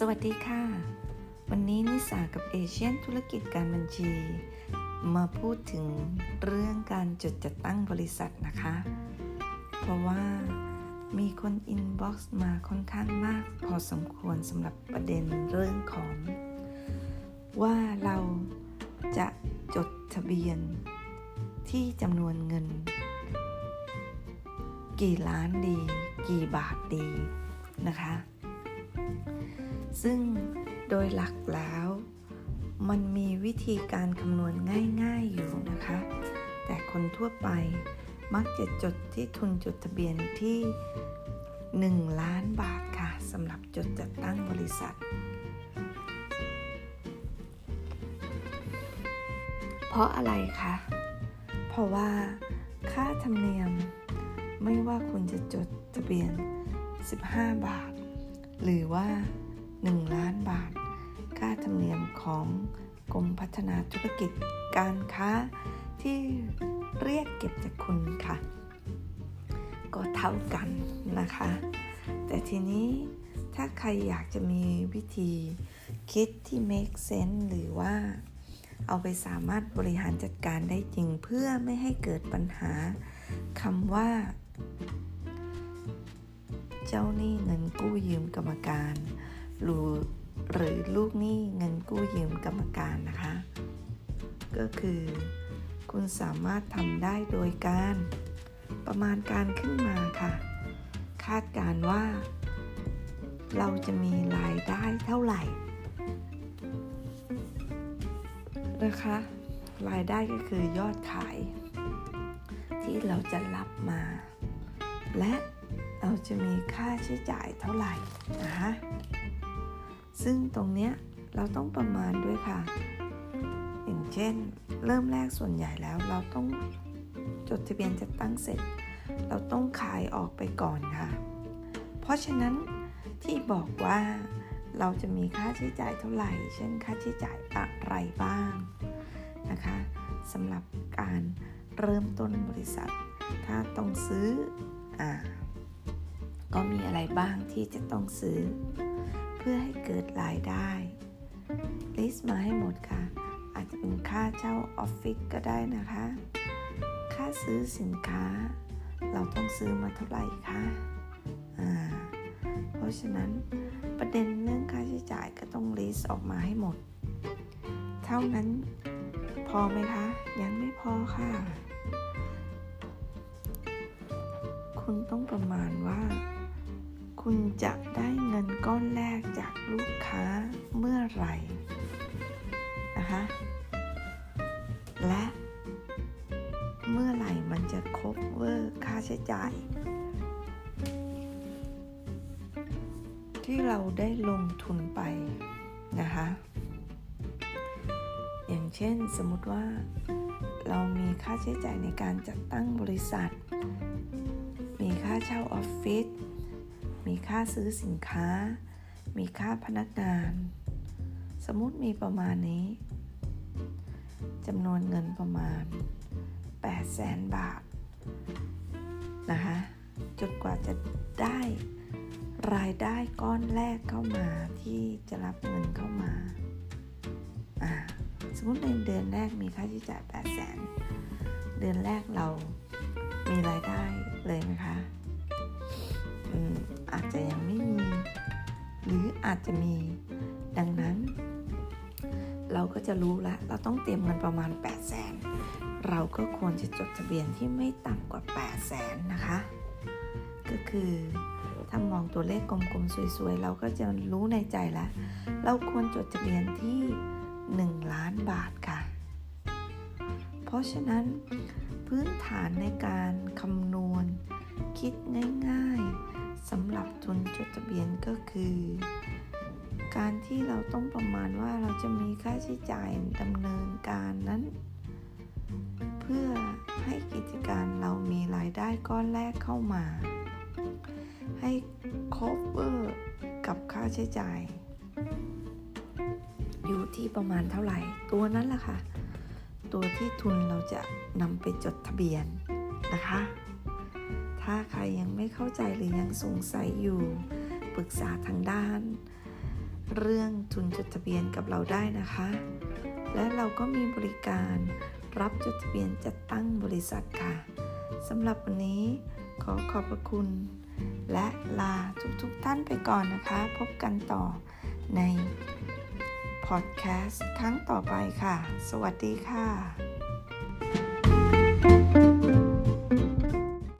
สวัสดีค่ะ วันนี้นิสากับเอเชียนธุรกิจการบัญชี มาพูดถึงเรื่องการจดจัดตั้งบริษัทนะคะ เพราะว่ามีคน inbox มาค่อนข้างมาก พอสมควรสำหรับประเด็นเรื่องของ ว่าเราจะจดทะเบียนที่จำนวนเงิน กี่ล้านดี กี่บาทดีนะคะ ซึ่งโดยหลักแล้ว มันมีวิธีการคำนวณง่าย ๆอยู่นะคะ แต่คนทั่วไปมักจะจดที่ทุนจดทะเบียนที่ 1 ล้านบาทค่ะสำหรับจดจัดตั้งบริษัท เพราะอะไรคะ เพราะว่าค่าธรรมเนียมไม่ว่าคุณจะจดทะเบียน 15 บาท หรือว่า 1 ล้านบาท ค่าธรรมเนียมของกรมพัฒนาธุรกิจการค้าที่เรียกเก็บจากคุณค่ะ ก็เท่ากันนะคะ แต่ทีนี้ถ้าใครอยากจะมีวิธีคิดที่ make sense หรือว่าเอาไปสามารถบริหารจัดการได้จริงเพื่อไม่ให้เกิดปัญหาคำว่า เจ้าหนี้เงินกู้ยืมกรรมการ หรือหรือลูกหนี้เงินกู้ยืมกรรมการนะคะ ก็คือ คุณสามารถทำได้โดยการประมาณการขึ้นมาค่ะ คาดการว่า เราจะมีรายได้เท่าไหร่นะคะ รายได้ก็คือยอดขาย ที่เราจะรับมา และเราจะมีค่าใช้จ่ายเท่าไหร่นะคะ ซึ่งตรงเนี้ยเราต้องประมาณด้วยค่ะ อย่างเช่น เริ่มแรกส่วนใหญ่แล้วเราต้องจดทะเบียนจัดตั้งเสร็จ เราต้องขายออกไปก่อนค่ะ เพราะฉะนั้นที่บอกว่าเราจะมีค่าใช้จ่ายเท่าไหร่ เช่นค่าใช้จ่ายอะไรบ้างนะคะสำหรับการเริ่มต้นบริษัท ถ้าต้องซื้ออก็มีอะไรบ้างที่จะต้องซื้อ พื่อให้เกิดรายได้ลิสต์มาให้หมดค่ะ อาจจะเป็นค่าเช่าออฟฟิศก็ได้นะคะ ค่าซื้อสินค้า เราต้องซื้อมาเท่าไหร่คะอ่าเพราะฉะนั้นประเด็นเรื่องค่าใช้จ่ายก็ต้องลิสต์ออกมาให้หมด เท่านั้นพอไหมคะ ยังไม่พอค่ะ คุณต้องประมาณว่า คุณจะได้เงินก้อนแรกจากลูกค้าเมื่อไหร่นะคะและเมื่อไหร่มันจะครบเวอร์ค่าใช้จ่าย ที่เราได้ลงทุนไปนะคะ อย่างเช่นสมมติว่าเรามีค่าใช้จ่ายในการจัดตั้งบริษัท มีค่าเช่าออฟฟิศ มีค่าซื้อสินค้า มีค่าพนักงาน สมมติมีประมาณนี้จำนวนเงินประมาณ 8 0แสนบาท นะคะ จนกว่าจะได้รายได้ก้อนแรกเข้ามาที่จะรับเงินเข้ามาอ่าสมมติในเดือนแรกมีค่าใช้จ่าย 8 0แสนเดือนแรกเรามีรายได้เลยไหมคะ อาจจะยังไม่มี หรืออาจจะมีดังนั้น เราก็จะรู้ล้วเราต้องเตรียมเงินประมาณ 8 0 0แสนเราก็ควรจะจดทะเบียนที่ไม่ต่ำกว่า 8 0 0แสนนะคะ ก็คือถ้ามองตัวเลขกลมๆ สวยๆ เราก็จะรู้ในใจแล้ว เราควรจดทะเบียนที่ 1 ล้านบาทค่ะ เพราะฉะนั้นพื้นฐานในการคำนวณคิดง่ายๆ สำหรับทุนจดทะเบียนก็คือ การที่เราต้องประมาณว่าเราจะมีค่าใช้จ่ายดำเนินการนั้น เพื่อให้กิจการเรามีรายได้ก้อนแรกเข้ามา ให้ครบเวอร์กับค่าใช้จ่าย อยู่ที่ประมาณเท่าไหร่ ตัวนั้นแหละค่ะ ตัวที่ทุนเราจะนำไปจดทะเบียนนะคะ ถ้าใครยังไม่เข้าใจหรือยังสงสัยอยู่ ปรึกษาทางด้าน เรื่องทุนจดทะเบียนกับเราได้นะคะ และเราก็มีบริการรับจดทะเบียนจัดตั้งบริษัทค่ะสำหรับวันนี้ขอขอบพระคุณ และลาทุกๆทท่านไปก่อนนะคะ พบกันต่อในพอดแคสต์ครั้งต่อไปค่ะ สวัสดีค่ะ